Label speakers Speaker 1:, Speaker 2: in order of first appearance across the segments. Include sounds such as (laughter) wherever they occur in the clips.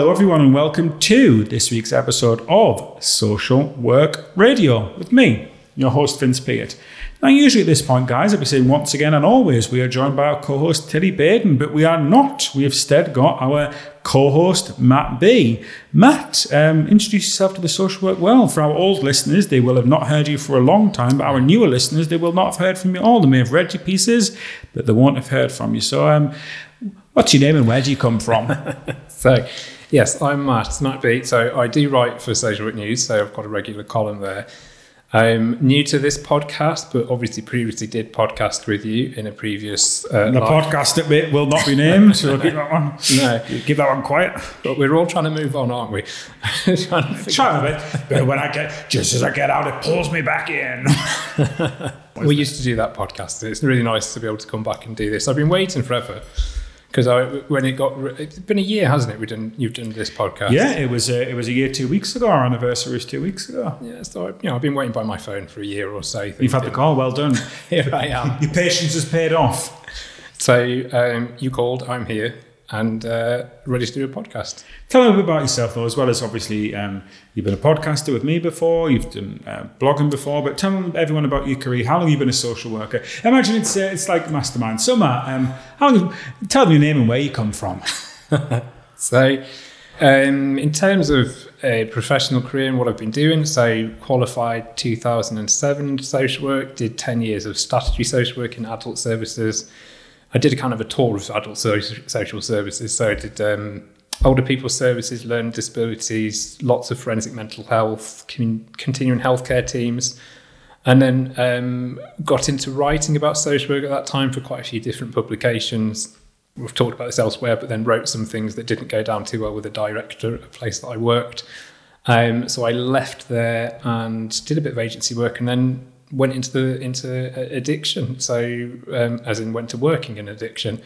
Speaker 1: Hello, everyone, and welcome to this week's episode of Social Work Radio with me, your host, Vince Peart. Now, usually at this point, guys, I'll be saying once again and always, we are joined by our co host, Teddy Baden, but we are not. We have instead got our co host, Matt Bee. Matt, um, introduce yourself to the social work world. For our old listeners, they will have not heard you for a long time, but our newer listeners, they will not have heard from you all. They may have read your pieces, but they won't have heard from you. So, um, what's your name and where do you come from? (laughs)
Speaker 2: So, yes, I'm Matt, Matt. So, I do write for Social Work News, so I've got a regular column there. I'm new to this podcast, but obviously previously did podcast with you in a previous. Uh,
Speaker 1: the
Speaker 2: life.
Speaker 1: podcast bit will not be named, so keep that one. (laughs)
Speaker 2: No,
Speaker 1: Keep that one quiet.
Speaker 2: but we're all trying to move on, aren't we? (laughs) Trying to figure-
Speaker 1: Try a bit, but when I get just as I get out, it pulls me back in. (laughs)
Speaker 2: we used to do that podcast. It's really nice to be able to come back and do this. I've been waiting forever because I when it got it's been a year, hasn't it? We've done you've done this podcast.
Speaker 1: Yeah, it was a, it was a year two weeks ago. Our anniversary was two weeks ago.
Speaker 2: Yeah, so you know, I've been waiting by my phone for a year or so.
Speaker 1: You've had the call. Well done. (laughs)
Speaker 2: Here I am. (laughs)
Speaker 1: Your patience has paid off.
Speaker 2: So um, you called, I'm here, and uh, ready to do a podcast.
Speaker 1: Tell bit about yourself, though, as well as obviously um, you've been a podcaster with me before, you've done uh, blogging before, but tell everyone about your career. How long have you been a social worker? Imagine it's uh, it's like Mastermind. So, Matt, um, how long, tell them your name and where you come from. (laughs)
Speaker 2: So, um, in terms of a professional career and what I've been doing, so qualified 2007 social work, did 10 years of statutory social work in adult services. I did a kind of a tour of adult social services. So I did um, older people services, learning disabilities, lots of forensic mental health, con- continuing healthcare teams. And then um, got into writing about social work at that time for quite a few different publications. We've talked about this elsewhere, but then wrote some things that didn't go down too well with the director at a place that I worked. Um, so I left there and did a bit of agency work, and then went into the into uh, addiction. So um, as in went to working in addiction.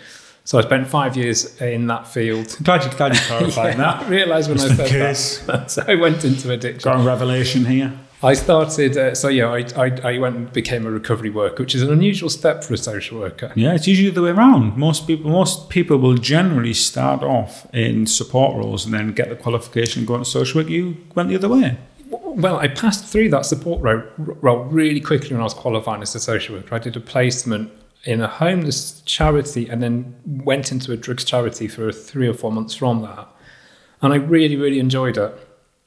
Speaker 2: So I spent five years in that field. (laughs)
Speaker 1: Glad you, glad you clarified
Speaker 2: I
Speaker 1: that.
Speaker 2: realised when I
Speaker 1: Just in
Speaker 2: said
Speaker 1: case.
Speaker 2: that. so (laughs) I went into addiction.
Speaker 1: Got a revelation here.
Speaker 2: I started, uh, so yeah, I, I, I went and became a recovery worker, which is an unusual step for a social worker.
Speaker 1: Yeah, it's usually the way around. Most people, most people will generally start off in support roles and then get the qualification and go into social work. You went the other way.
Speaker 2: Well, I passed through that support ro- role really quickly when I was qualifying as a social worker. I did a placement in a homeless charity and then went into a drugs charity for three or four months from that. And I really, really enjoyed it.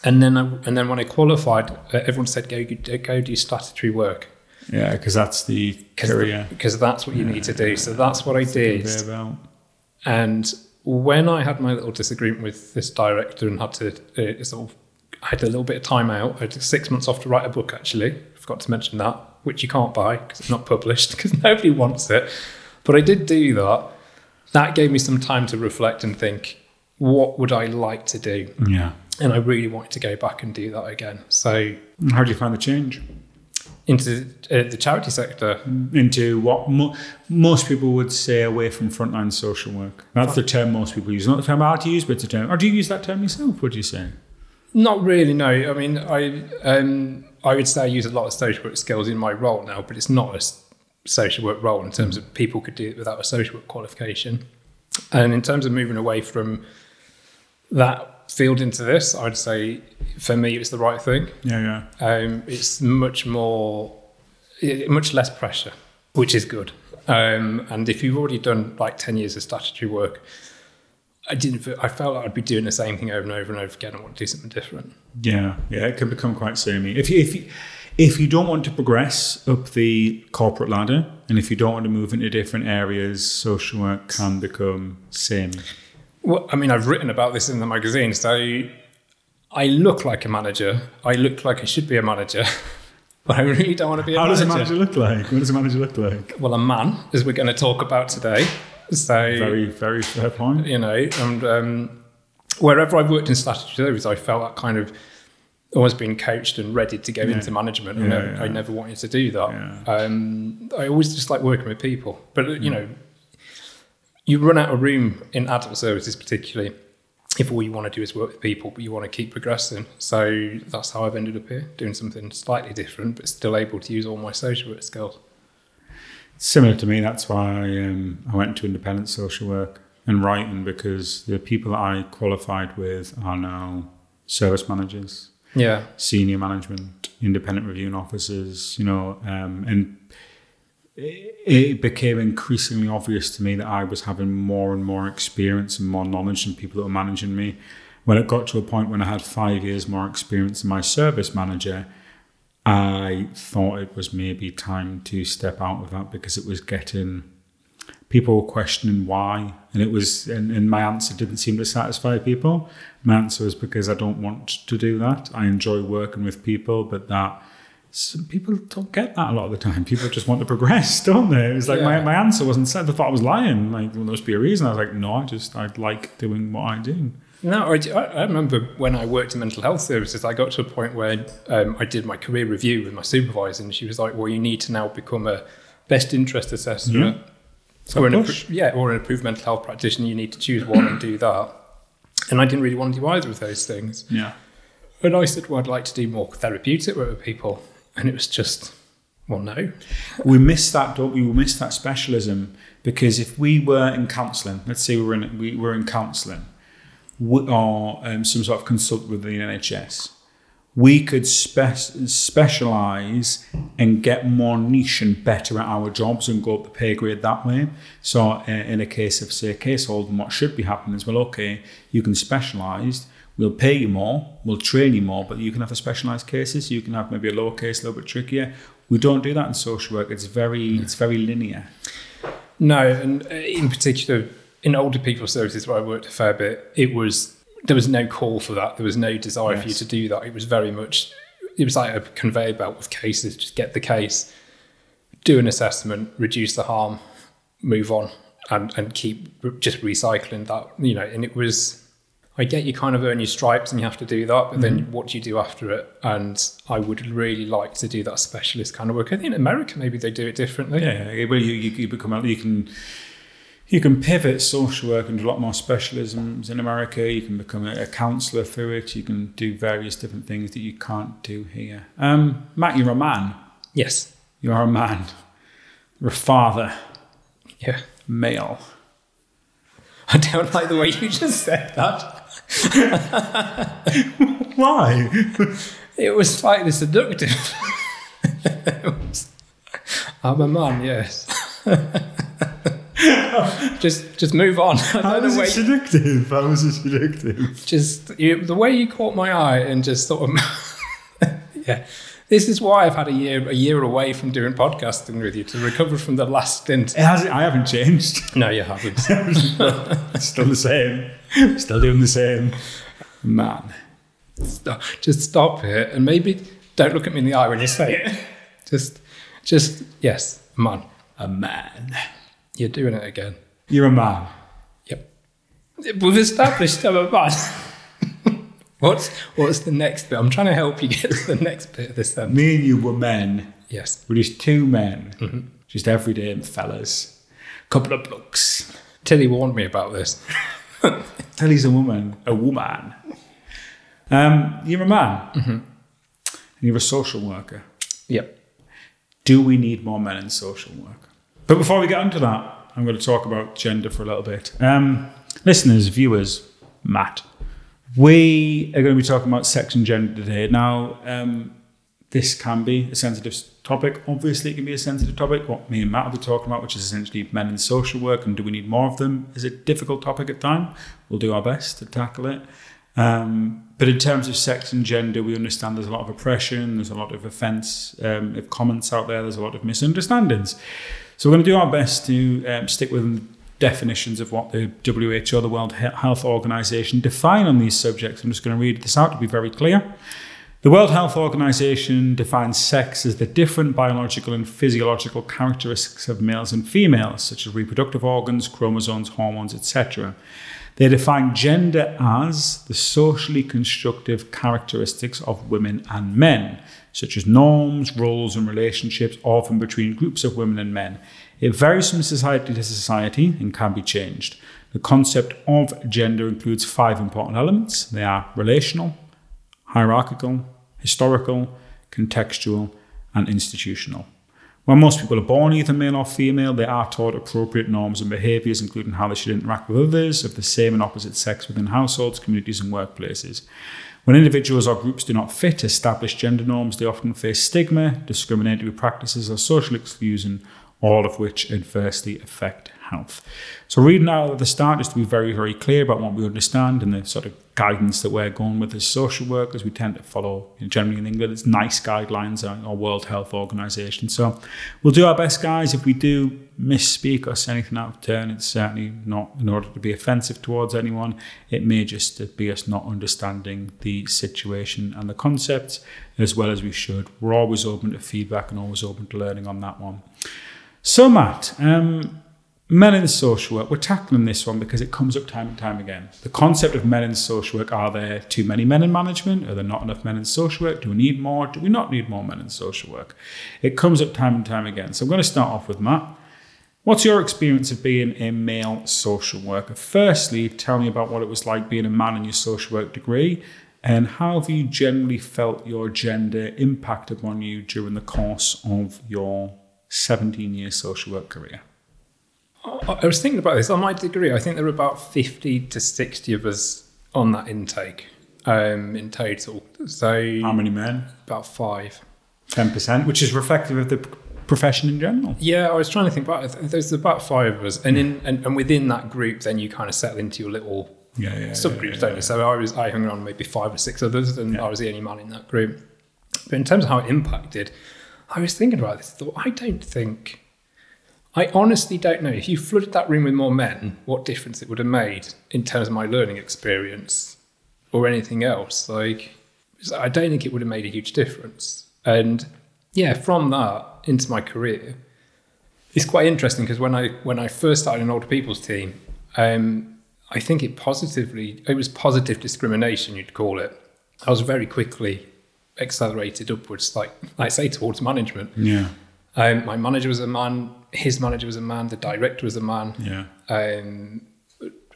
Speaker 2: And then, I, and then when I qualified, uh, everyone said, go, go do statutory work.
Speaker 1: Yeah, because that's the career.
Speaker 2: Because that's what you need to do. So that's what I did. And when I had my little disagreement with this director and had to uh, sort of, I had a little bit of time out. I took six months off to write a book. Actually, I forgot to mention that, which you can't buy because it's not published (laughs) because nobody wants it. But I did do that. That gave me some time to reflect and think, what would I like to do?
Speaker 1: Yeah.
Speaker 2: And I really wanted to go back and do that again. So
Speaker 1: How do you find the change
Speaker 2: into uh, the charity sector,
Speaker 1: into what mo- most people would say away from frontline social work? That's the term most people use. Not the term I like to use, but it's a term. Or do you use that term yourself? Would you say?
Speaker 2: Not really, no. I mean, I um, I would say I use a lot of social work skills in my role now, but it's not a social work role in terms of people could do it without a social work qualification. And in terms of moving away from that field into this, I'd say for me it's the right thing.
Speaker 1: Yeah, yeah.
Speaker 2: Um, it's much more, much less pressure, which is good. Um, and if you've already done like ten years of statutory work, I didn't. feel- I felt like I'd be doing the same thing over and over and over again. I want to do something different.
Speaker 1: Yeah, yeah, it can become quite samey. If you, if you, if you don't want to progress up the corporate ladder, and if you don't want to move into different areas, social work can become samey.
Speaker 2: Well, I mean, I've written about this in the magazine. So I look like a manager. I look like I should be a manager, (laughs) but I really don't want to be a manager.
Speaker 1: How does a manager look like? What does a manager look like?
Speaker 2: Well, a man, as we're going to talk about today. (laughs) So
Speaker 1: Very, very fair point.
Speaker 2: you know, and um, wherever I've worked in statutory service, I felt that kind of always being coached and ready to go
Speaker 1: Yeah.
Speaker 2: into management.
Speaker 1: Yeah,
Speaker 2: I, never,
Speaker 1: yeah.
Speaker 2: I never wanted to do that. Um, I always just like working with people, but you know, you run out of room in adult services, particularly if all you want to do is work with people, but you want to keep progressing. So that's how I've ended up here, doing something slightly different, but still able to use all my social work skills.
Speaker 1: Similar to me, that's why um, I went into independent social work. and writing because the people that I qualified with are now service managers,
Speaker 2: Yeah.
Speaker 1: senior management, independent reviewing officers, you know, um, and it, it became increasingly obvious to me that I was having more and more experience and more knowledge than people that were managing me. When it got to a point when I had five years more experience than my service manager, I thought it was maybe time to step out of that because it was getting people were questioning why. And it was and, and my answer didn't seem to satisfy people. My answer was because i don't want to do that. I enjoy working with people but that some people don't get that a lot of the time. People just want to progress (laughs) don't they? It was like my,
Speaker 2: Yeah.
Speaker 1: my answer wasn't said i thought i was lying. Like well, there must be a reason. I was like no i just i like doing what i do
Speaker 2: No, I, I remember when I worked in mental health services, I got to a point where um, I did my career review with my supervisor, and she was like, "Well, you need to now become a best interest assessor,
Speaker 1: Yeah. So
Speaker 2: or an appro- yeah, or an approved mental health practitioner. You need to choose one and do that." And I didn't really want to do either of those things.
Speaker 1: yeah
Speaker 2: And I said, "Well, I'd like to do more therapeutic work with people," and it was just, "Well, no."
Speaker 1: we miss that don't we we miss that specialism because if we were in counselling let's say we were in we were in counselling or um, some sort of consult with the NHS we could spe- specialize and get more niche and better at our jobs and go up the pay grade that way so uh, in a case of say case holding what should be happening is well okay you can specialize We'll pay you more, we'll train you more, but you can have the specialised cases. You can have maybe a lower case, a little bit trickier. We don't do that in social work. It's very, it's very linear.
Speaker 2: No, and uh, in particular, in older people services where I worked a fair bit, it was there was no call for that. There was no desire for you to do that. It was very much it was like a conveyor belt of cases. Just get the case, do an assessment, reduce the harm, move on, and and keep just recycling that. You know, and it was. I get you kind of earn your stripes and you have to do that, but then mm-hmm. what do you do after it? And I would really like to do that specialist kind of work. I think in America maybe they do it differently.
Speaker 1: Yeah, yeah, well, you, you, you become you can you can pivot social work into a lot more specialisms in America. You can become a, a counsellor through it. You can do various different things that you can't do here. Um, Matt, you're a man.
Speaker 2: Yes.
Speaker 1: You are a man. You're a father,
Speaker 2: Yeah.
Speaker 1: male. (laughs)
Speaker 2: I don't like the way you just said that. (laughs)
Speaker 1: Why?
Speaker 2: It was slightly seductive. (laughs) Was- I'm a man, yes. (laughs) just, just move on. (laughs) I
Speaker 1: How was it seductive? How was it seductive?
Speaker 2: just you, the way you caught my eye and just sort of, (laughs) yeah. This is why I've had a year, a year away from doing podcasting with you to recover from the last stint.
Speaker 1: It hasn't, I haven't changed.
Speaker 2: No, you haven't.
Speaker 1: Still the same. Still doing the same. Man.
Speaker 2: Stop- just stop it and maybe don't look at me in the eye when you say it. Just, just yes, man.
Speaker 1: A man.
Speaker 2: You're doing it again.
Speaker 1: You're a man.
Speaker 2: Yep. We've established I'm a man. (laughs) what's what's the next bit? I'm trying to help you get to the next bit of this sentence.
Speaker 1: Me and you were men.
Speaker 2: Yes.
Speaker 1: We're just two men. Just everyday fellas. Couple of blokes.
Speaker 2: Tilly warned me about this. (laughs)
Speaker 1: Tilly's a woman. A woman. Um, you're a man. And you're a social worker.
Speaker 2: Yep.
Speaker 1: Do we need more men in social work? But before we get onto that, I'm going to talk about gender for a little bit. Um, listeners, viewers, Matt, we are going to be talking about sex and gender today. Now, um, this can be a sensitive topic. Obviously, it can be a sensitive topic. What me and Matt will be talking about, which is essentially men in social work, and do we need more of them, is a difficult topic at time. We'll do our best to tackle it. Um, but in terms of sex and gender, we understand there's a lot of oppression, there's a lot of offence um, of comments out there, there's a lot of misunderstandings. So we're going to do our best to um, stick with definitions of what the WHO, the World Health Organization, define on these subjects. I'm just going to read this out to be very clear. The World Health Organization defines sex as the different biological and physiological characteristics of males and females, such as reproductive organs, chromosomes, hormones, etc. They define gender as the socially constructive characteristics of women and men, such as norms, roles, and relationships, often between groups of women and men. It varies from society to society and can be changed. The concept of gender includes five important elements they are relational, hierarchical, historical, contextual, and institutional. When most people are born either male or female, they are taught appropriate norms and behaviours, including how they should interact with others of the same and opposite sex within households, communities, and workplaces. When individuals or groups do not fit established gender norms, they often face stigma, discriminatory practices, or social exclusion, all of which adversely affect health. So, reading out at the start is to be very, very clear about what we understand and the sort of guidance that we're going with as social workers. We tend to follow, you know, generally in England, it's NICE guidelines or World Health Organization. So, we'll do our best, guys. If we do misspeak or say anything out of turn, it's certainly not in order to be offensive towards anyone. It may just be us not understanding the situation and the concepts as well as we should. We're always open to feedback and always open to learning on that one. So, Matt, um, men in social work, we're tackling this one because it comes up time and time again. The concept of men in social work are there too many men in management? Are there not enough men in social work? Do we need more? Do we not need more men in social work? It comes up time and time again. So I'm going to start off with Matt. What's your experience of being a male social worker? Firstly, tell me about what it was like being a man in your social work degree and how have you generally felt your gender impact upon you during the course of your 17 year social work career?
Speaker 2: I was thinking about this on my degree. I think there were about 50 to 60 of us on that intake um, in total. So,
Speaker 1: How many men?
Speaker 2: about five.
Speaker 1: 10%, which is reflective of the profession in general.
Speaker 2: Yeah, I was trying to think about it. There's about five of us, and in and, and within that group, then you kind of settle into your little
Speaker 1: Yeah, yeah.
Speaker 2: subgroups, don't you? So I was I hung around maybe five or six others, and
Speaker 1: Yeah.
Speaker 2: I was the only man in that group. But in terms of how it impacted, I was thinking about this. I thought I don't think, I honestly don't know if you flooded that room with more men, what difference it would have made in terms of my learning experience or anything else. Like, I don't think it would have made a huge difference. And yeah, from that into my career, it's quite interesting because when I when I first started in older people's team, um, I think it positively it was positive discrimination you'd call it. I was very quickly accelerated upwards, like like I say towards management.
Speaker 1: Yeah,
Speaker 2: Um, my manager was a man, his manager was a man, the director was a man.
Speaker 1: yeah.
Speaker 2: Um,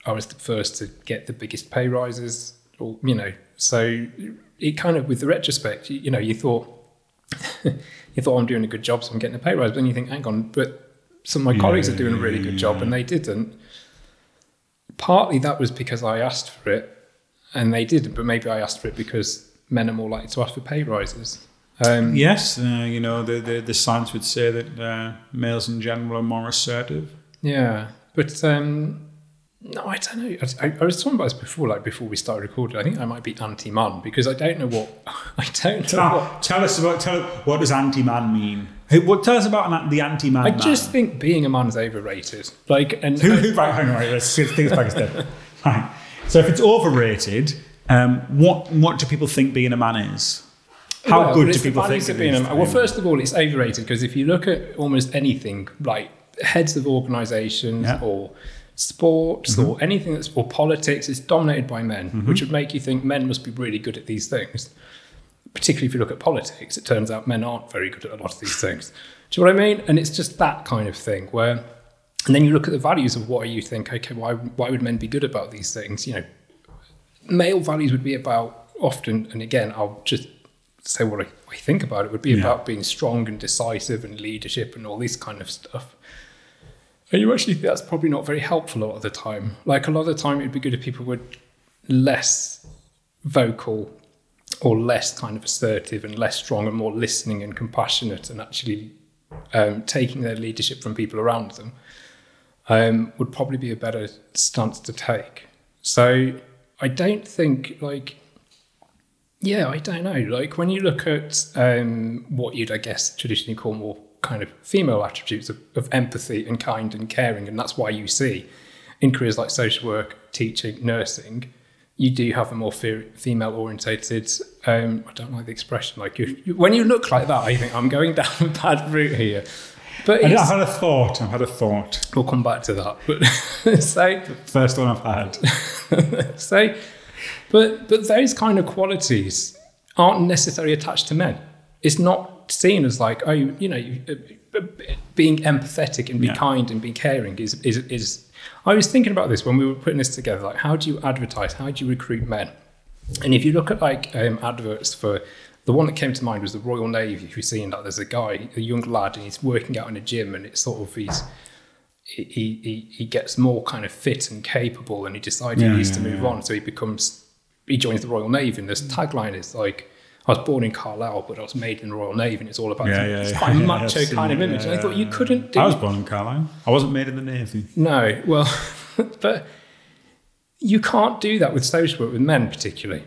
Speaker 2: I was the first to get the biggest pay rises, or you know. So it kind of, with the retrospect, you, you know, you thought (laughs) you thought I'm doing a good job, so I'm getting a pay rise. But then you think, hang on, but some of my
Speaker 1: Yeah,
Speaker 2: colleagues are doing a really
Speaker 1: yeah,
Speaker 2: good job, and they didn't. Partly that was because I asked for it, and they didn't. But maybe I asked for it because men are more likely to ask for pay rises. Um,
Speaker 1: Yes, uh, you know, the, the, the science would say that uh, males in general are more assertive.
Speaker 2: Yeah, but um, no, I don't know. I, I, I was talking about this before, like before we started recording. I think I might be anti-man because I don't know what (laughs) I don't know.
Speaker 1: Now,
Speaker 2: What,
Speaker 1: tell us about, tell what does anti-man mean? What, tell us about an, the anti-man
Speaker 2: I
Speaker 1: man.
Speaker 2: just think being a man is overrated. Like, and
Speaker 1: Who, who, right, hang on, right, let's take this back a step. Right. So if it's overrated, um, what, what do people think being a man is? How
Speaker 2: Well,
Speaker 1: good do people think
Speaker 2: of
Speaker 1: it
Speaker 2: being
Speaker 1: is
Speaker 2: a
Speaker 1: to
Speaker 2: man?
Speaker 1: be
Speaker 2: Well, first of all, it's overrated because if you look at almost anything like heads of organisations
Speaker 1: Yeah. Mm-hmm.
Speaker 2: or sports or anything that's or politics, it's dominated by men, which would make you think men must be really good at these things. Particularly if you look at politics, it turns out men aren't very good at a lot of these things. Do you know what I mean? And it's just that kind of thing where, and then you look at the values of what you think. Okay, why why would men be good about these things? You know, male values would be about often, and again, I'll just say what I, I think about it, would be
Speaker 1: Yeah.
Speaker 2: about being strong and decisive and leadership and all this kind of stuff. And you actually think that's probably not very helpful a lot of the time. Like a lot of the time, it'd be good if people were less vocal or less kind of assertive and less strong and more listening and compassionate and actually um, taking their leadership from people around them um, would probably be a better stance to take. So I don't think like yeah, I don't know. Like when you look at um, what you'd I guess traditionally call more kind of female attributes of, of empathy and kind and caring, and that's why you see in careers like social work, teaching, nursing, you do have a more fe- female orientated. Um, I don't like the expression. Like you, you, when you look like that, I think I'm going (laughs) down a bad route here. But
Speaker 1: I- had a thought. I've had a thought.
Speaker 2: we'll come back to that. But (laughs) so
Speaker 1: First one I've had. (laughs)
Speaker 2: so, but but those kind of qualities aren't necessarily attached to men. It's not seen as like oh you know you- uh, being empathetic and be
Speaker 1: Yeah.
Speaker 2: kind and be caring is is is. I was thinking about this when we were putting this together. Like, how do you advertise? How do you recruit men? And if you look at like um, adverts for The one that came to mind was the Royal Navy. If you've seen that, there's a guy, a young lad, and he's working out in a gym, and it's sort of he's he he, he gets more kind of fit and capable, and he decides
Speaker 1: Yeah,
Speaker 2: he needs
Speaker 1: yeah,
Speaker 2: to move
Speaker 1: yeah.
Speaker 2: on, so he becomes he joins the Royal Navy, and this tagline is like. I was born in Carlisle, but I was made in the Royal Navy, and it's all about
Speaker 1: Yeah, yeah,
Speaker 2: it's
Speaker 1: yeah.
Speaker 2: quite a (laughs) macho kind of image. and I thought you couldn't do
Speaker 1: I was born in Carlisle. I wasn't made in the Navy.
Speaker 2: no, well, (laughs) but you can't do that with social work with men, particularly.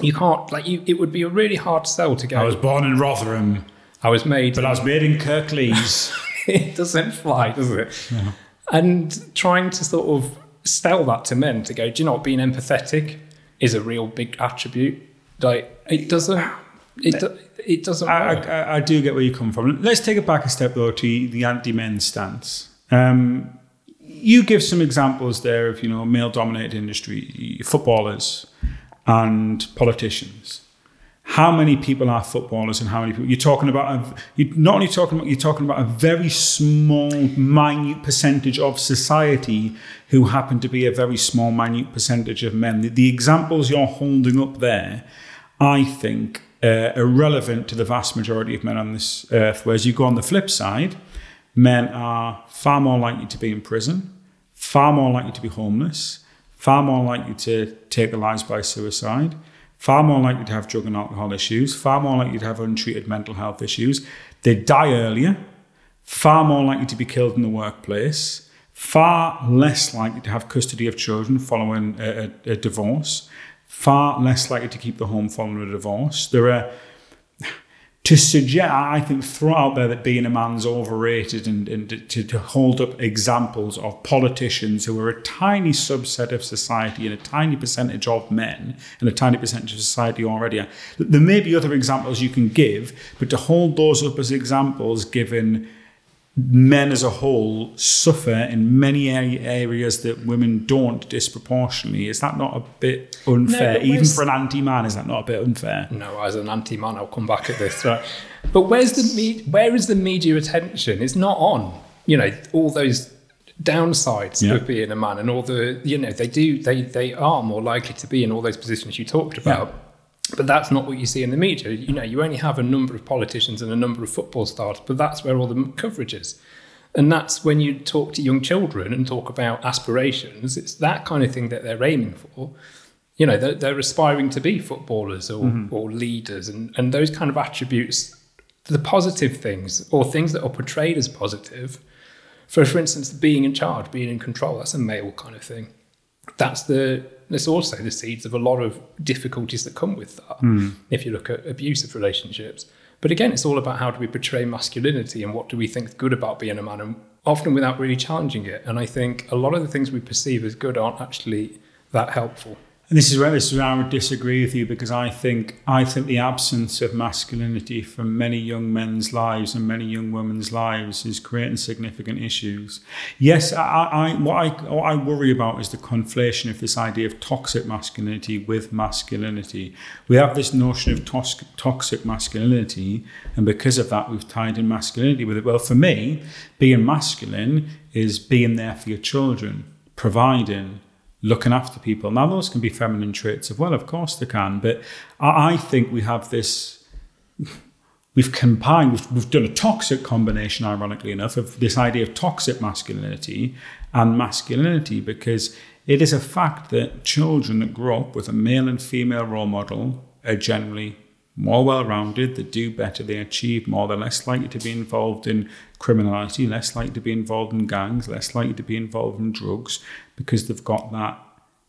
Speaker 2: You can't like you. It would be a really hard sell to go.
Speaker 1: I was born in Rotherham,
Speaker 2: I was made,
Speaker 1: but I was made in Kirklees. (laughs) (laughs)
Speaker 2: it doesn't fly, does it? And trying to sort of sell that to men to go, do you know what? Being empathetic is a real big attribute. Like it doesn't. It do, it doesn't
Speaker 1: I. I, I do get where you come from. Let's take it back a step though to the anti-men stance. Um, you give some examples there of you know male-dominated industry, footballers and politicians. How many people are footballers, and how many people you're talking about? A, you're not only talking about you're talking about a very small, minute percentage of society who happen to be a very small, minute percentage of men. The, the examples you're holding up there, I think, uh, are relevant to the vast majority of men on this earth. Whereas you go on the flip side, men are far more likely to be in prison, far more likely to be homeless, far more likely to take their lives by suicide, far more likely to have drug and alcohol issues, far more likely to have untreated mental health issues. They die earlier, far more likely to be killed in the workplace, far less likely to have custody of children following a, a, a divorce, far less likely to keep the home following a divorce. There are to suggest, I think, throw out there that being a man's overrated and, and to, to hold up examples of politicians who are a tiny subset of society and a tiny percentage of men and a tiny percentage of society already. There may be other examples you can give, but to hold those up as examples, given men as a whole suffer in many areas that women don't disproportionately, is that not a bit unfair?
Speaker 2: but
Speaker 1: Even for an anti man, is that not a bit unfair?
Speaker 2: No, as an anti-man, I'll come back at this. (laughs) Right? But where's the me- where is the media attention? It's not on. You know all those downsides
Speaker 1: Yeah.
Speaker 2: of being a man, and all the you know they do they they are more likely to be in all those positions you talked about. But that's not what you see in the media. You know, you only have a number of politicians and a number of football stars, but that's where all the coverage is. And that's when you talk to young children and talk about aspirations, it's that kind of thing that they're aiming for. You know, they're, they're aspiring to be footballers or, mm-hmm. or leaders, and, and those kind of attributes, the positive things or things that are portrayed as positive. For, for instance, being in charge, being in control, that's a male kind of thing. That's the there's also the seeds of a lot of difficulties that come with that. Hmm. If you look at abusive relationships, but again, it's all about how do we portray masculinity and what do we think is good about being a man, and often without really challenging it. And I think a lot of the things we perceive as good aren't actually that helpful.
Speaker 1: And this is where this is where I would disagree with you because I think I think the absence of masculinity from many young men's lives and many young women's lives is creating significant issues. Yes, I, I what I what I worry about is the conflation of this idea of toxic masculinity with masculinity. We have this notion of tos- toxic masculinity, and because of that, we've tied in masculinity with it. Well, for me, being masculine is being there for your children, providing, looking after people. Now, those can be feminine traits as well, of course they can, but I, I think we have this. (laughs) We've combined, we've, we've done a toxic combination, ironically enough, of this idea of toxic masculinity and masculinity because it is a fact that children that grow up with a male and female role model are generally more well rounded, they do better, they achieve more, they're less likely to be involved in criminality, less likely to be involved in gangs, less likely to be involved in drugs because they've got that,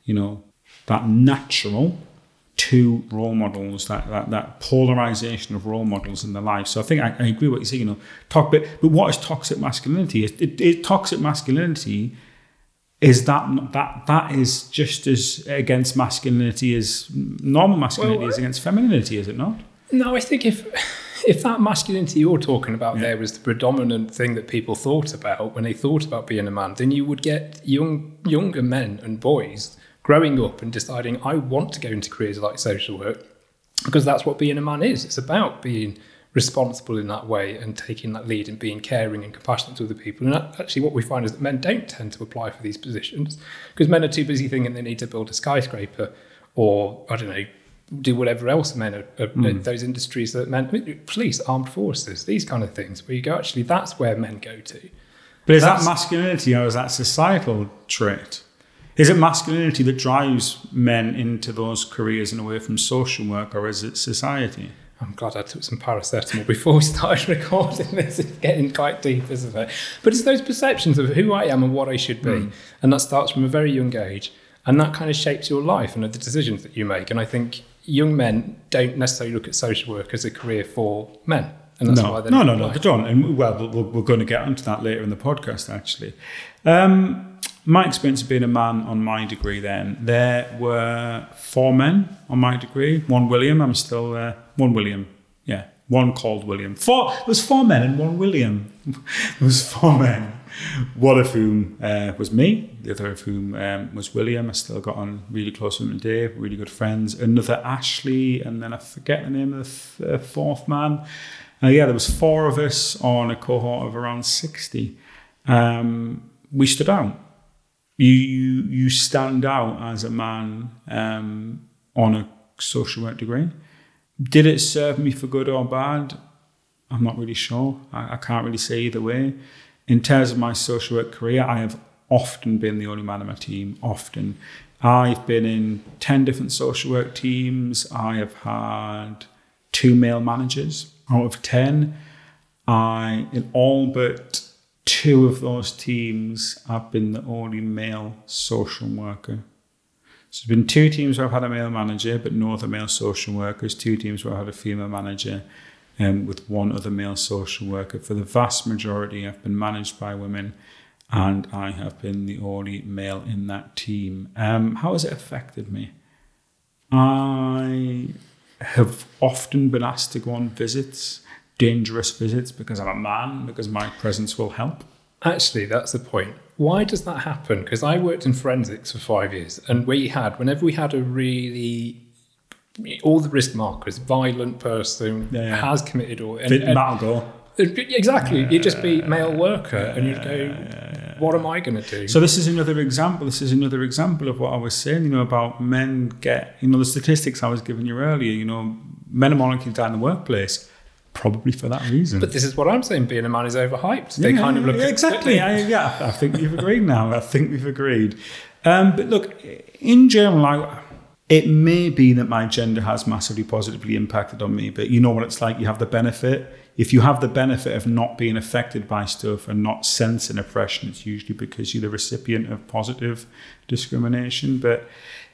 Speaker 1: you know, that natural two role models, that, that that polarization of role models in their life. So I think I, I agree with what you say, you know, talk but but what is toxic masculinity? It, it, it, toxic masculinity is that that that is just as against masculinity as normal masculinity
Speaker 2: Well,
Speaker 1: is against femininity, is it not?
Speaker 2: No, I think if if that masculinity you're talking about there was the predominant thing that people thought about when they thought about being a man, then you would get young younger men and boys growing up and deciding I want to go into careers like social work because that's what being a man is. It's about being responsible in that way and taking that lead and being caring and compassionate to other people. And actually, what we find is that men don't tend to apply for these positions because men are too busy thinking they need to build a skyscraper or I don't know do whatever else men are, are
Speaker 1: Hmm.
Speaker 2: those industries that men, police, armed forces, these kind of things, where you go, actually, that's where men go to.
Speaker 1: But is
Speaker 2: That's-
Speaker 1: that masculinity or is that societal trait? Is it masculinity that drives men into those careers and away from social work, or is it society?
Speaker 2: I'm glad I took some paracetamol before we started (laughs) recording this. It's getting quite deep, isn't it? But it's those perceptions of who I am and what I should be. And that starts from a very young age. And that kind of shapes your life and the decisions that you make. And I think young men don't necessarily look at social work as a career for men. And that's
Speaker 1: no,
Speaker 2: why they're
Speaker 1: no, no, no, they don't. And well, we're, we're going to get onto that later in the podcast, actually. Um, my experience of being a man on my degree then, there were four men on my degree. One William, I'm still there. One William, yeah. One called William. Four, there was four men and one William. (laughs) there was four men. One of whom uh, was me, the other of whom um, was William. I still got on really close with him today, really good friends. Another Ashley, and then I forget the name of the th- uh, fourth man. Uh, yeah, there was four of us on a cohort of around 60. Um, we stood out. You, you, you stand out as a man um, on a social work degree. Did it serve me for good or bad? I'm not really sure. I, I can't really say either way. In terms of my social work career, I have often been the only man on my team. Often. I've been in 10 different social work teams. I have had two male managers out of 10. I, in all but two of those teams, I've been the only male social worker. So there's been two teams where I've had a male manager, but no other male social workers. Two teams where I had a female manager, um, with one other male social worker. For the vast majority, I've been managed by women, and I have been the only male in that team. Um, how has it affected me? I have often been asked to go on visits, dangerous visits, because I'm a man, because my presence will help.
Speaker 2: Actually, that's the point. Why does that happen? Because I worked in forensics for five years, and we had, whenever we had a really, all the risk markers, violent person,
Speaker 1: Yeah, yeah.
Speaker 2: has committed or. And,
Speaker 1: Fit
Speaker 2: and-
Speaker 1: that'll go.
Speaker 2: exactly. You'd just be male worker, and you'd go, what am I going to do?
Speaker 1: So this is another example. This is another example of what I was saying. You know about men get. You know the statistics I was giving you earlier. You know, men are more likely to die in the workplace, probably for that reason.
Speaker 2: but this is what I'm saying being a man is overhyped. They kind of look
Speaker 1: yeah, exactly. I, yeah, I think we've agreed now. I think we've agreed. Um, but look, in general, I, it may be that my gender has massively positively impacted on me. But you know what it's like. You have the benefit. If you have the benefit of not being affected by stuff and not sensing oppression, it's usually because you're the recipient of positive discrimination. But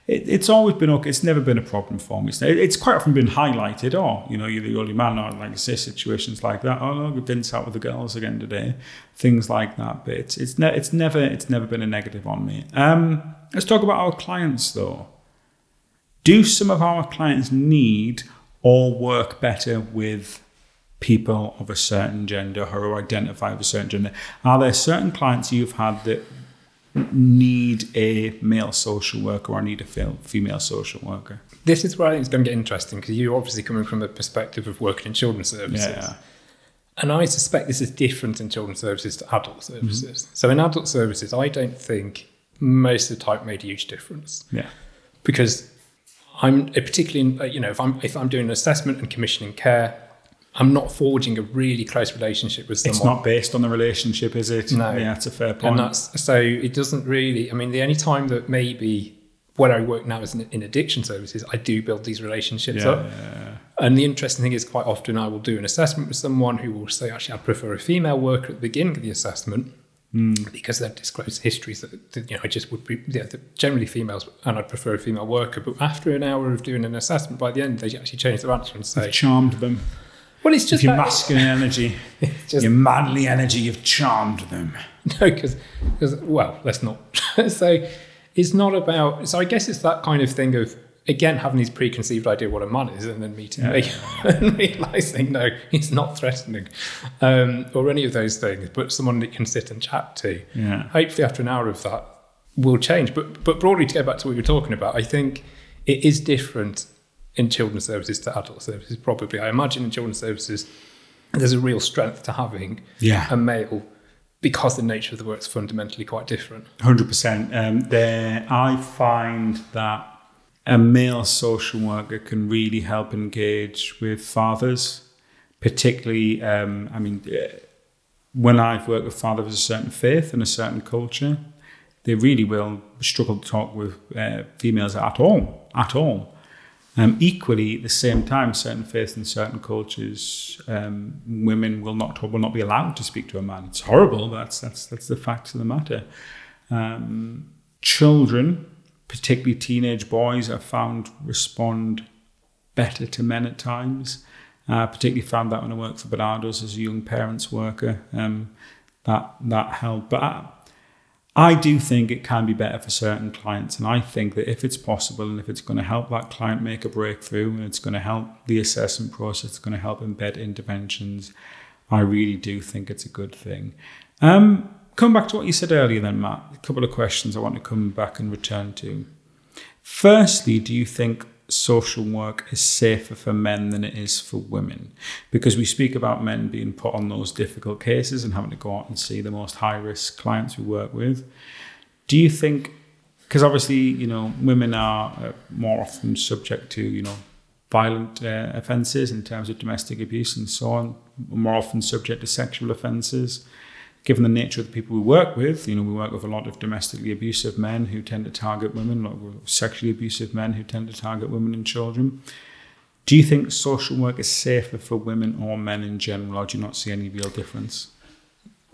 Speaker 1: it, it's always been okay. It's never been a problem for me. It's, it's quite often been highlighted. Oh, you know, you're the only man, or like I say, situations like that. Oh, no, Vince out with the girls again today. Things like that. But it's it's, ne- it's never it's never been a negative on me. Um, let's talk about our clients though. Do some of our clients need or work better with people of a certain gender or identify with a certain gender? Are there certain clients you've had that need a male social worker or need a female social worker?
Speaker 2: This is where I think it's going to get interesting because you're obviously coming from a perspective of working in children's services.
Speaker 1: Yeah.
Speaker 2: And I suspect this is different in children's services to adult services.
Speaker 1: Mm-hmm.
Speaker 2: So in adult services, I don't think most of the time made a huge difference
Speaker 1: Yeah.
Speaker 2: because I'm particularly in, uh, you know if I'm if I'm doing an assessment and commissioning care, I'm not forging a really close relationship with someone.
Speaker 1: It's not based on the relationship, is it?
Speaker 2: No.
Speaker 1: Yeah, that's a fair point.
Speaker 2: and that's so it doesn't really. I mean, the only time that maybe where I work now is in, in addiction services, I do build these relationships
Speaker 1: yeah,
Speaker 2: up. And the interesting thing is, quite often I will do an assessment with someone who will say, actually, I prefer a female worker at the beginning of the assessment
Speaker 1: Hmm.
Speaker 2: because they've disclosed histories that, that, you know I just would be yeah, generally females, and I'd prefer a female worker. But after an hour of doing an assessment, by the end they actually change their answer and say,
Speaker 1: You've charmed them.
Speaker 2: Well, it's just
Speaker 1: your
Speaker 2: that-
Speaker 1: masculine energy, (laughs)
Speaker 2: just-
Speaker 1: your manly energy, you've charmed them. (laughs)
Speaker 2: No, because well, let's not. (laughs) so it's not about. So I guess it's that kind of thing of again having these preconceived idea what a man is, and then meeting me and realizing no, he's not threatening, um, or any of those things, but someone that you can sit and chat to.
Speaker 1: Yeah.
Speaker 2: Hopefully, after an hour of that, will change. But but broadly, to go back to what you were talking about, I think it is different in children's services to adult services. Probably, I imagine in children's services, there's a real strength to having
Speaker 1: Yeah.
Speaker 2: a male because the nature of the work is fundamentally quite different.
Speaker 1: Hundred percent. Um, there, I find that a male social worker can really help engage with fathers, particularly. Um, I mean, uh, when I've worked with fathers of a certain faith and a certain culture, they really will struggle to talk with uh, females at all, at all. Um, equally, at the same time, certain faiths and certain cultures, um, women will not will not be allowed to speak to a man. It's horrible, that's that's that's the facts of the matter. Um, children, particularly teenage boys, are found respond better to men at times. Uh, particularly found that when I worked for Barnardo's as a young parents worker, um, that that helped. But I, I do think it can be better for certain clients, and I think that if it's possible and if it's going to help that client make a breakthrough and it's going to help the assessment process, it's going to help embed interventions, I really do think it's a good thing. Um, come back to what you said earlier, then, Matt. A couple of questions I want to come back and return to. Firstly, do you think social work is safer for men than it is for women? Because we speak about men being put on those difficult cases and having to go out and see the most high risk clients we work with. Do you think, because obviously, you know, women are uh, more often subject to, you know, violent uh, offences in terms of domestic abuse and so on, more often subject to sexual offences given the nature of the people we work with, you know, we work with a lot of domestically abusive men who tend to target women, a lot of sexually abusive men who tend to target women and children. Do you think social work is safer for women or men in general, or do you not see any real difference?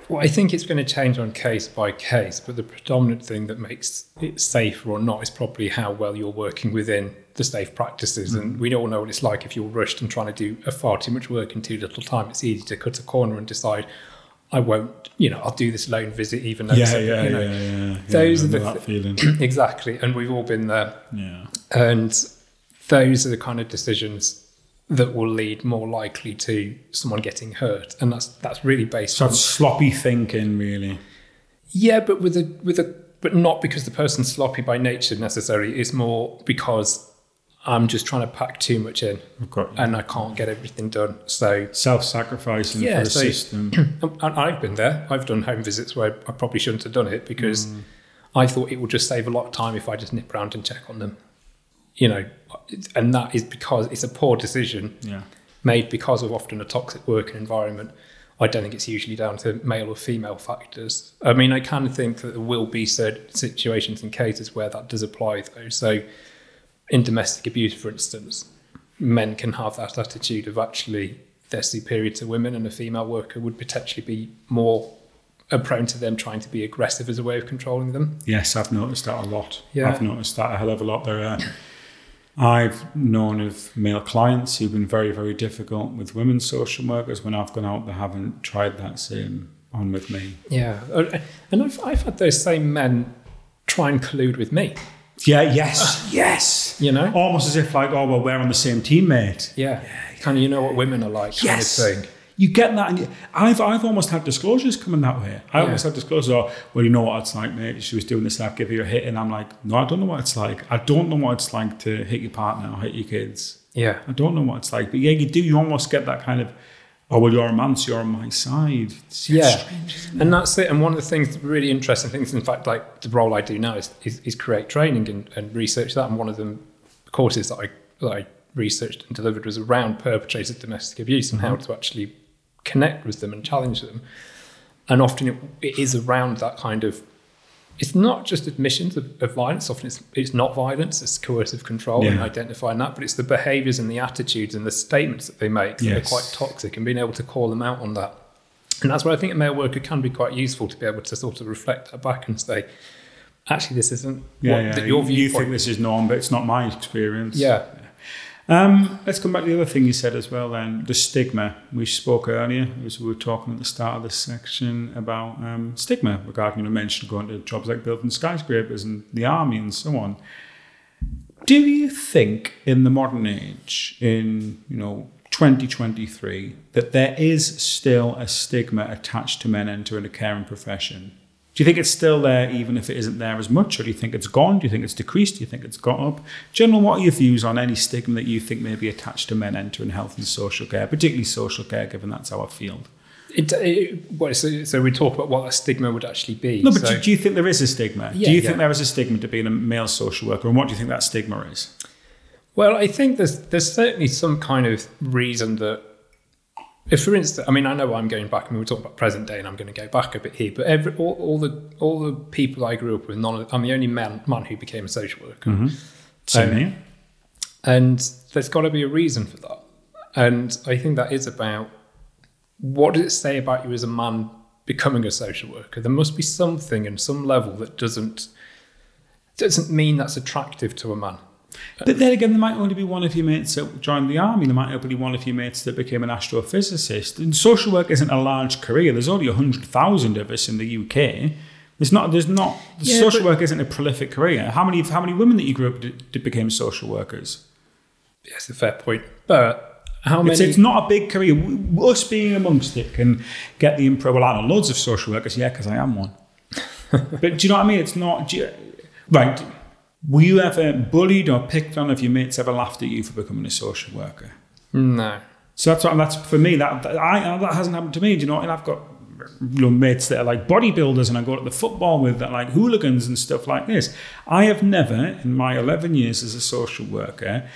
Speaker 2: Well, I think it's going to change on case by case, but the predominant thing that makes it safer or not is probably how well you're working within the safe practices. Mm. And we all know what it's like if you're rushed and trying to do a far too much work in too little time. It's easy to cut a corner and decide, I won't, you know, I'll do this alone visit even though,
Speaker 1: yeah, yeah,
Speaker 2: you know,
Speaker 1: yeah, yeah, yeah.
Speaker 2: Those are the th-
Speaker 1: feeling. (clears throat)
Speaker 2: exactly, and we've all been there.
Speaker 1: Yeah,
Speaker 2: and those are the kind of decisions that will lead more likely to someone getting hurt, and that's that's really based
Speaker 1: so
Speaker 2: on
Speaker 1: sloppy thinking, really.
Speaker 2: Yeah, but with a with a but not because the person's sloppy by nature necessarily. It's more because I'm just trying to pack too much in, and I can't get everything done. So
Speaker 1: self-sacrificing
Speaker 2: yeah,
Speaker 1: for the
Speaker 2: so,
Speaker 1: system. (clears throat)
Speaker 2: and I've been there. I've done home visits where I probably shouldn't have done it because mm. I thought it would just save a lot of time if I just nip around and check on them. You know, and that is because it's a poor decision
Speaker 1: yeah.
Speaker 2: made because of often a toxic working environment. I don't think it's usually down to male or female factors. I mean, I kind of think that there will be certain situations and cases where that does apply, though. So in domestic abuse, for instance, men can have that attitude of actually they're superior to women, and a female worker would potentially be more uh, prone to them trying to be aggressive as a way of controlling them.
Speaker 1: Yes, I've noticed that a lot.
Speaker 2: Yeah.
Speaker 1: I've noticed that a hell of a lot. There are. I've known of male clients who've been very, very difficult with women social workers. When I've gone out, they haven't tried that same on with me.
Speaker 2: Yeah, uh, and I've, I've had those same men try and collude with me.
Speaker 1: Yeah, yes, yes.
Speaker 2: You know?
Speaker 1: Almost as if like, oh, well, we're on the same team, mate.
Speaker 2: Yeah. yeah kind of, you know what women are like
Speaker 1: yes.
Speaker 2: kind of thing.
Speaker 1: You get that, and you, I've I've almost had disclosures coming that way. I yeah. almost had disclosures. Oh, well, you know what it's like, mate. She was doing this, and I give you a hit, and I'm like, no, I don't know what it's like. I don't know what it's like to hit your partner or hit your kids.
Speaker 2: Yeah,
Speaker 1: I don't know what it's like, but yeah, you do. You almost get that kind of oh well you're a man so you're on my side. It's
Speaker 2: yeah.
Speaker 1: strange,
Speaker 2: and that's it. And one of the things really interesting things in fact like the role i do now is, is, is create training and, and, research that. And one of the courses that i, that I researched and delivered was around perpetrators of domestic abuse and mm-hmm. how to actually connect with them and challenge them. And often it, it is around that kind of it's not just admissions of, of, violence. Often it's, it's not violence, it's coercive control yeah. and identifying that, but it's the behaviors and the attitudes and the statements that they make that yes. are quite toxic and being able to call them out on that. And that's where I think a male worker can be quite useful to be able to sort of reflect that back and say, actually, this isn't
Speaker 1: yeah, what, yeah. your viewpoint. You think this is norm, but it's not my experience.
Speaker 2: Yeah.
Speaker 1: Um, let's come back to the other thing you said as well. Then the stigma we spoke earlier, as we were talking at the start of this section about um, stigma regarding you mentioned going to jobs like building skyscrapers and the army and so on. Do you think in the modern age, in you know 2023, that there is still a stigma attached to men entering a caring profession? Do you think it's still there even if it isn't there as much? Or do you think it's gone? Do you think it's decreased? Do you think it's got up? General, what are your views on any stigma that you think may be attached to men entering health and social care, particularly social care, given that's our field?
Speaker 2: It, it, well, so, so we talk about what that stigma would actually be.
Speaker 1: No, but
Speaker 2: so,
Speaker 1: do, do you think there is a stigma?
Speaker 2: Yeah,
Speaker 1: do you
Speaker 2: yeah.
Speaker 1: think there is a stigma to being a male social worker, and what do you think that stigma is?
Speaker 2: well, I think there's there's certainly some kind of reason that, if for instance, I mean, I know I'm going back. I mean, we're talking about present day, and I'm going to go back a bit here. But every all, all the all the people I grew up with, none of, I'm the only man man who became a social worker.
Speaker 1: Same
Speaker 2: Um. And there's got to be a reason for that. And I think that is about what does it say about you as a man becoming a social worker? There must be something in some level that doesn't doesn't mean that's attractive to a man.
Speaker 1: But then again, there might only be one of your mates that joined the army. There might only be one of your mates that became an astrophysicist. And social work isn't a large career. There's only hundred thousand of us in the UK. There's not. There's not.
Speaker 2: Yeah,
Speaker 1: social
Speaker 2: but-
Speaker 1: work isn't a prolific career. How many? How many women that you grew up did, did became social workers?
Speaker 2: That's a fair point. But how
Speaker 1: It's,
Speaker 2: many
Speaker 1: it's not a big career. Us being amongst it can get the improv. Well, I know loads of social workers. Yeah, because I am one. (laughs) but do you know what I mean? It's not. you- right. Were you ever bullied or picked on? Have your mates ever laughed at you for becoming a social worker?
Speaker 2: No.
Speaker 1: So that's what, that's for me. That that- I that hasn't happened to me. Do you know? And I've got you know, mates that are like bodybuilders, and I go to the football with that like hooligans and stuff like this. I have never, in my eleven years as a social worker,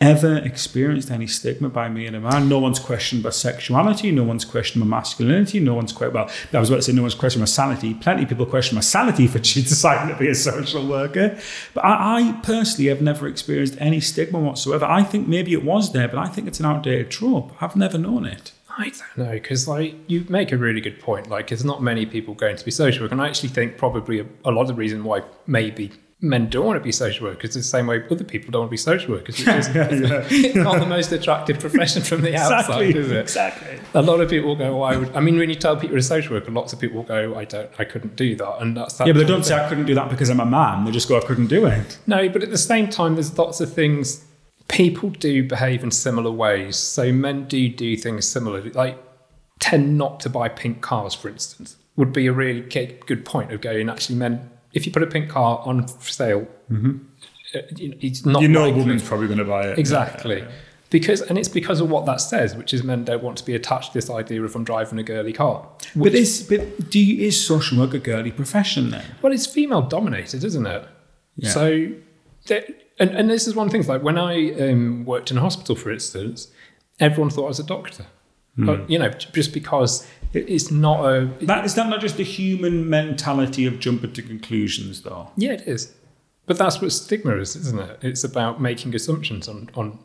Speaker 1: ever experienced any stigma by me and a man. No one's questioned my sexuality. No one's questioned my masculinity. No one's quite well. I was about to say no one's questioned my sanity. Plenty of people question my sanity for (laughs) deciding to be a social worker. But I, I personally have never experienced any stigma whatsoever. I think maybe it was there, but I think it's an outdated trope. I've never known it.
Speaker 2: I don't know because like you make a really good point. Like there's not many people going to be social work, and I actually think probably a, a lot of the reason why maybe men don't want to be social workers the same way other people don't want to be social workers. Which is (laughs) it's (laughs) not the most attractive profession from the outside, is it?
Speaker 1: Exactly.
Speaker 2: A lot of people will go, "Why would?" I mean, when you tell people you're a social worker, lots of people will go, "I don't, I couldn't do that," and that's that.
Speaker 1: Yeah, but they don't say I couldn't do that because I'm a man. They just go I couldn't do it.
Speaker 2: no, but at the same time, there's lots of things people do behave in similar ways. So men do do things similarly, like tend not to buy pink cars, for instance, would be a really good point of going. Actually, men, if you put a pink car on sale, you know, it's not
Speaker 1: You know, a woman's probably going to buy it.
Speaker 2: exactly. Because and it's because of what that says, which is men don't want to be attached to this idea of I'm driving a girly car.
Speaker 1: But is but do you, is social work a girly profession then?
Speaker 2: Well, it's female dominated, isn't it?
Speaker 1: Yeah.
Speaker 2: So, and, and this is one of the things like when I um, worked in a hospital, for instance, everyone thought I was a doctor.
Speaker 1: Hmm.
Speaker 2: But, you know, just because it's not a.
Speaker 1: That is that not just the human mentality of jumping to conclusions, though.
Speaker 2: yeah, it is. But that's what stigma is, isn't it? It's about making assumptions on, on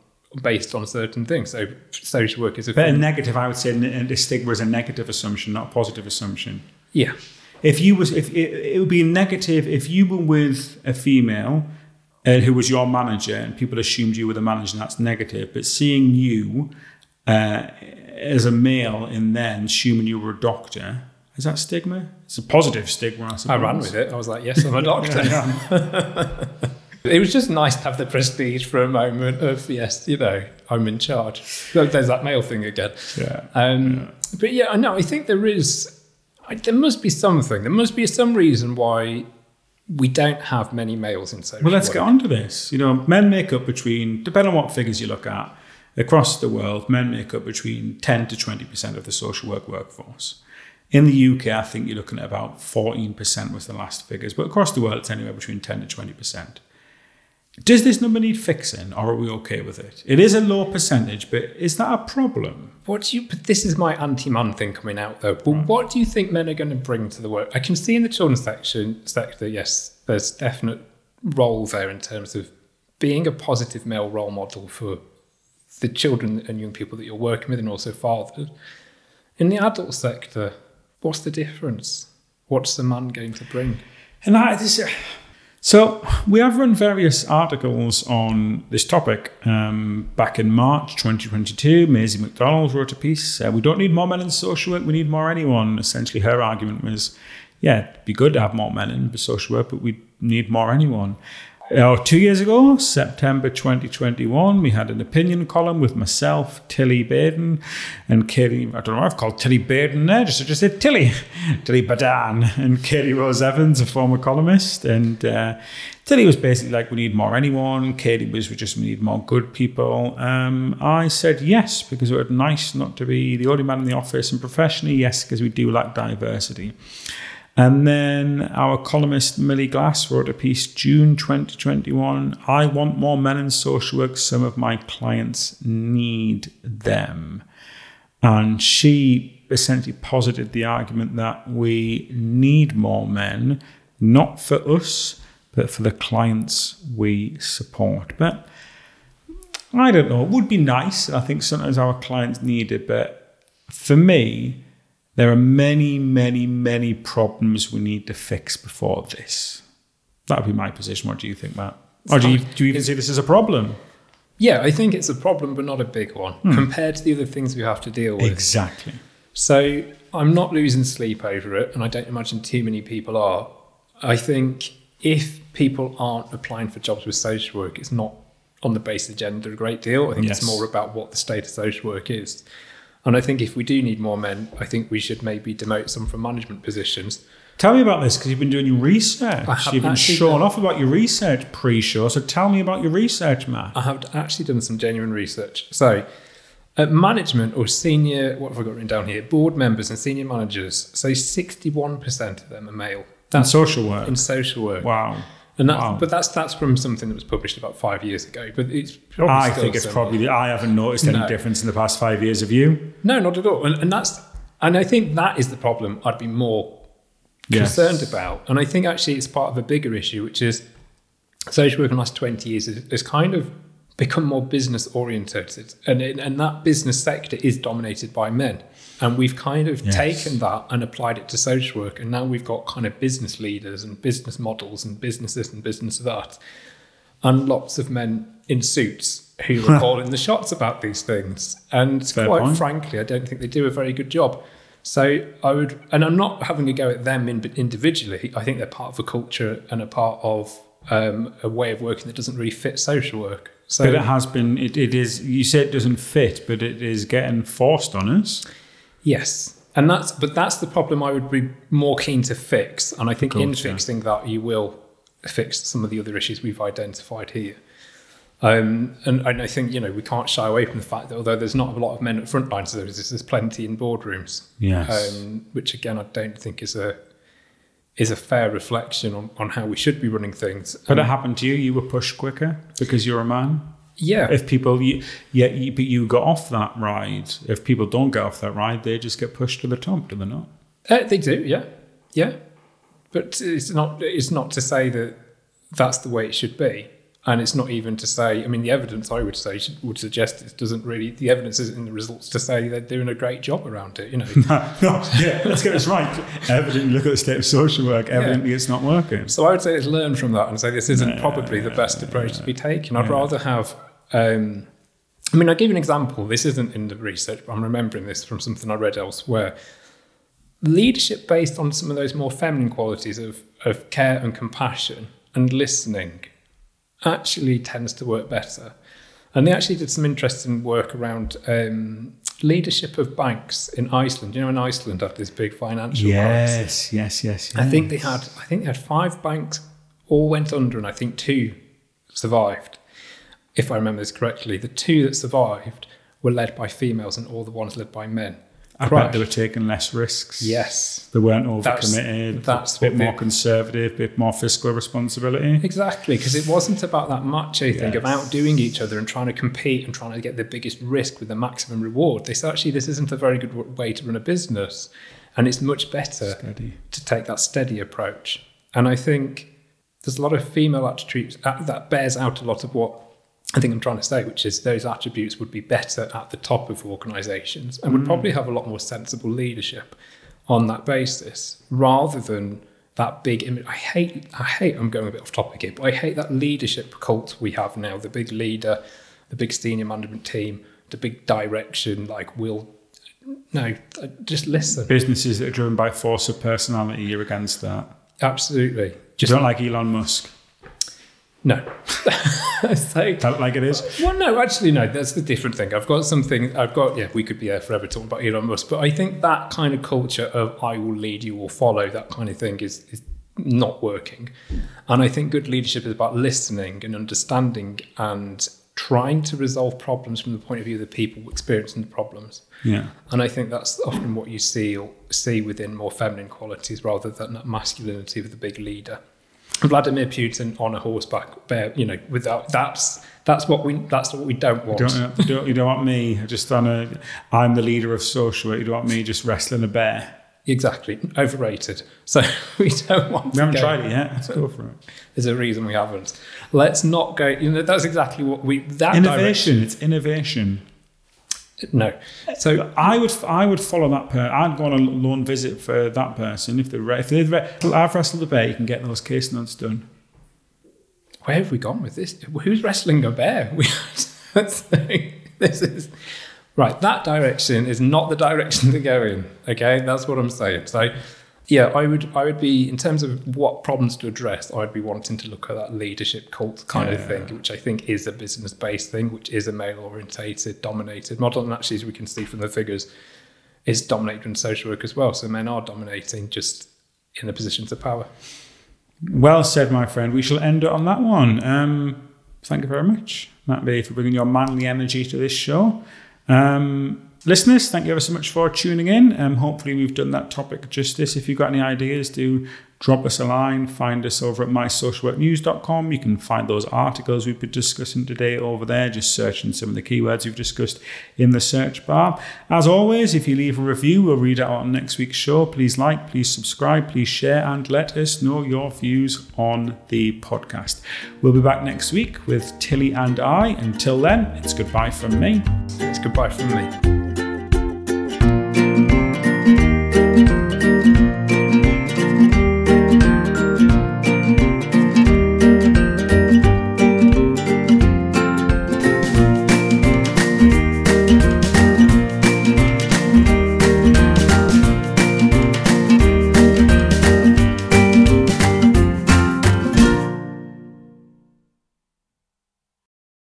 Speaker 2: based on certain things. So, social work is a
Speaker 1: But a negative, I would say, the stigma is a negative assumption, not a positive assumption.
Speaker 2: Yeah.
Speaker 1: If you was, if it, it would be negative if you were with a female uh, who was your manager and people assumed you were the manager, and that's negative. But seeing you uh, as a male and then assuming you were a doctor, is that stigma? It's a positive stigma, I suppose.
Speaker 2: I ran with it. I was like, yes, I'm a doctor. (laughs) (laughs) it was just nice to have the prestige for a moment of, yes, you know, I'm in charge. There's that male thing again.
Speaker 1: Yeah.
Speaker 2: Um, But yeah, I know. I think there is. I, there must be something. There must be some reason why we don't have many males in social
Speaker 1: Well, let's
Speaker 2: work.
Speaker 1: get on to this. You know, men make up between, depending on what figures you look at, across the world, men make up between 10 to 20% of the social work workforce. In the UK, I think you're looking at about 14% was the last figures, but across the world, it's anywhere between 10 to 20%. Does this number need fixing, or are we okay with it? It is a low percentage, but is that a problem?
Speaker 2: What do you? But this is my anti-man thing coming out though. But what do you think men are going to bring to the work? I can see in the children's section sector, yes, there's definite role there in terms of being a positive male role model for the children and young people that you're working with, and also fathers. In the adult sector, what's the difference? What's the man going to bring?
Speaker 1: And that is, so we have run various articles on this topic. Um, back in March 2022, Maisie McDonald wrote a piece. Uh, we don't need more men in social work. We need more anyone. Essentially, her argument was, yeah, it'd be good to have more men in social work, but we need more anyone. Oh, two years ago, September 2021, we had an opinion column with myself, Tilly Baden, and Katie. I don't know, I've called Tilly Baden there, just, just said Tilly, Tilly Badan, and Katie Rose Evans, a former columnist. And uh, Tilly was basically like, we need more anyone. Katie was we just, we need more good people. Um, I said yes, because it was nice not to be the only man in the office, and professionally, yes, because we do like diversity. And then our columnist Millie Glass wrote a piece June 2021 I want more men in social work. Some of my clients need them. And she essentially posited the argument that we need more men, not for us, but for the clients we support. But I don't know, it would be nice. I think sometimes our clients need it. But for me, there are many, many, many problems we need to fix before this. That would be my position. What do you think, Matt? Or do you, do you even see this as a problem?
Speaker 2: Yeah, I think it's a problem, but not a big one hmm. compared to the other things we have to deal with.
Speaker 1: Exactly.
Speaker 2: So I'm not losing sleep over it, and I don't imagine too many people are. I think if people aren't applying for jobs with social work, it's not on the basis of gender a great deal. I think
Speaker 1: Yes.
Speaker 2: it's more about what the state of social work is. And I think if we do need more men, I think we should maybe demote some from management positions.
Speaker 1: Tell me about this because you've been doing your research.
Speaker 2: I have
Speaker 1: You've been showing off about your research pre-show. So tell me about your research, Matt.
Speaker 2: I have actually done some genuine research. So, at management or senior, what have I got written down here? Board members and senior managers. So, 61% of them are male.
Speaker 1: In
Speaker 2: That's
Speaker 1: social work.
Speaker 2: in social work.
Speaker 1: Wow.
Speaker 2: And that,
Speaker 1: Wow.
Speaker 2: but that's that's from something that was published about five years ago. But it's probably
Speaker 1: I think it's
Speaker 2: similar.
Speaker 1: probably. I haven't noticed any
Speaker 2: No.
Speaker 1: difference in the past five years of you.
Speaker 2: no, not at all. And, and that's and I think that is the problem. I'd be more
Speaker 1: Yes.
Speaker 2: concerned about. And I think actually it's part of a bigger issue, which is social work in the last 20 years has, has kind of become more business oriented, And, and that business sector is dominated by men. And we've kind of
Speaker 1: Yes.
Speaker 2: taken that and applied it to social work. And now we've got kind of business leaders and business models and businesses and business that. And lots of men in suits who (laughs) are calling the shots about these things. And
Speaker 1: Fair
Speaker 2: quite
Speaker 1: point.
Speaker 2: frankly, I don't think they do a very good job. So I would, and I'm not having a go at them in, individually. I think they're part of a culture and a part of um, a way of working that doesn't really fit social work. So
Speaker 1: But it has been. It, it is. You say it doesn't fit, but it is getting forced on us.
Speaker 2: Yes, and that's but that's the problem I would be more keen to fix. And I think in
Speaker 1: course, yeah.
Speaker 2: fixing that, you will fix some of the other issues we've identified here. Um, and, and I think you know we can't shy away from the fact that although there's not a lot of men at frontline services, there's plenty in boardrooms.
Speaker 1: Yes.
Speaker 2: um, which again I don't think is a is a fair reflection on, on how we should be running things.
Speaker 1: But it
Speaker 2: Um,
Speaker 1: happened to you. You were pushed quicker because you're a man.
Speaker 2: Yeah,
Speaker 1: If people, you, yeah, you, but you got off that ride. If people don't get off that ride, they just get pushed to the top, do they not?
Speaker 2: Uh, they do, yeah, yeah. But it's not it's not to say that that's the way it should be, and it's not even to say. I mean, the evidence I would say should, would suggest it doesn't really. The evidence isn't in the results to say they're doing a great job around it. You know. (laughs)
Speaker 1: no, yeah, let's get this right. Evidently, look at the state of social work. Evidently, it's not working.
Speaker 2: So I would say let's learn from that and say this isn't
Speaker 1: Yeah,
Speaker 2: probably the best approach to be taken. I'd
Speaker 1: Yeah.
Speaker 2: rather have. Um, I mean, I'll give you an example. This isn't in the research, but I'm remembering this from something I read elsewhere. Leadership based on some of those more feminine qualities of, of care and compassion and listening actually tends to work better. And they actually did some interesting work around um, leadership of banks in Iceland. You know, in Iceland had this big financial crisis.
Speaker 1: Yes, yes, yes, yes.
Speaker 2: I think they had. I think they had five banks, all went under, and I think two survived. If I remember this correctly, the two that survived were led by females, and all the ones led by men.
Speaker 1: I bet they were taking less risks.
Speaker 2: Yes,
Speaker 1: They weren't overcommitted.
Speaker 2: that's
Speaker 1: a bit more conservative, a bit more fiscal responsibility.
Speaker 2: exactly, because it wasn't about that macho thing of
Speaker 1: Yes.
Speaker 2: outdoing each other and trying to compete and trying to get the biggest risk with the maximum reward. They said actually this isn't a very good way to run a business, and it's much better
Speaker 1: Steady.
Speaker 2: to take that steady approach. And I think there's a lot of female attributes that bears out a lot of what I think I'm trying to say, which is those attributes would be better at the top of organisations and would mm. probably have a lot more sensible leadership on that basis, rather than that big image. I hate, I hate. I'm going a bit off topic here, but I hate that leadership cult we have now. The big leader, the big senior management team, the big direction. Like, we'll no, just listen.
Speaker 1: Businesses that are driven by force of personality, you're against that.
Speaker 2: Absolutely.
Speaker 1: You don't like Elon Musk.
Speaker 2: No. so,
Speaker 1: Tell it like it is.
Speaker 2: well, no, actually, no. That's the different thing. I've got something. I've got. Yeah, we could be there forever talking about Elon Musk, but I think that kind of culture of "I will lead, you will follow" that kind of thing is, is not working. And I think good leadership is about listening and understanding and trying to resolve problems from the point of view of the people experiencing the problems.
Speaker 1: Yeah.
Speaker 2: And I think that's often what you see or see within more feminine qualities rather than that masculinity of the big leader. Vladimir Putin on a horseback, bear, you know, without that's that's what we that's what we don't want.
Speaker 1: You don't, you don't, you don't want me just on a. I'm the leader of social. You don't want me just wrestling a bear.
Speaker 2: Exactly, overrated. (laughs) So we don't want.
Speaker 1: We haven't tried it yet. Let's go for it.
Speaker 2: There's a reason we haven't. Let's not go. You know, that's exactly what we that
Speaker 1: Innovation. It's innovation.
Speaker 2: Direction- No. So
Speaker 1: I would I would follow that person. I'd go on a lone visit for that person if they're re- if they're re- I've wrestled a bear. You can get those case notes done.
Speaker 2: where have we gone with this? Who's wrestling a bear? (laughs) We, that's the- this is right. That direction is not the direction to go in. Okay, that's what I'm saying. So, yeah, I would, I would be in terms of what problems to address. I'd be wanting to look at that leadership cult kind of thing, which I think is a business-based thing, which is a male-orientated, dominated model, and actually, as we can see from the figures, is dominated in social work as well. So men are dominating just in the positions of power.
Speaker 1: Well said, my friend. We shall end it on that one. Um, thank you very much, Matt Bee, for bringing your manly energy to this show. Um, listeners, thank you ever so much for tuning in. Um, hopefully, we've done that topic justice. If you've got any ideas, do drop us a line. Find us over at mysocialworknews.com. You can find those articles we've been discussing today over there. Just searching some of the keywords we've discussed in the search bar. As always, if you leave a review, we'll read it out on next week's show. Please like, please subscribe, please share, and let us know your views on the podcast. We'll be back next week with Tilly and I. Until then, it's goodbye from me.
Speaker 2: It's goodbye from me.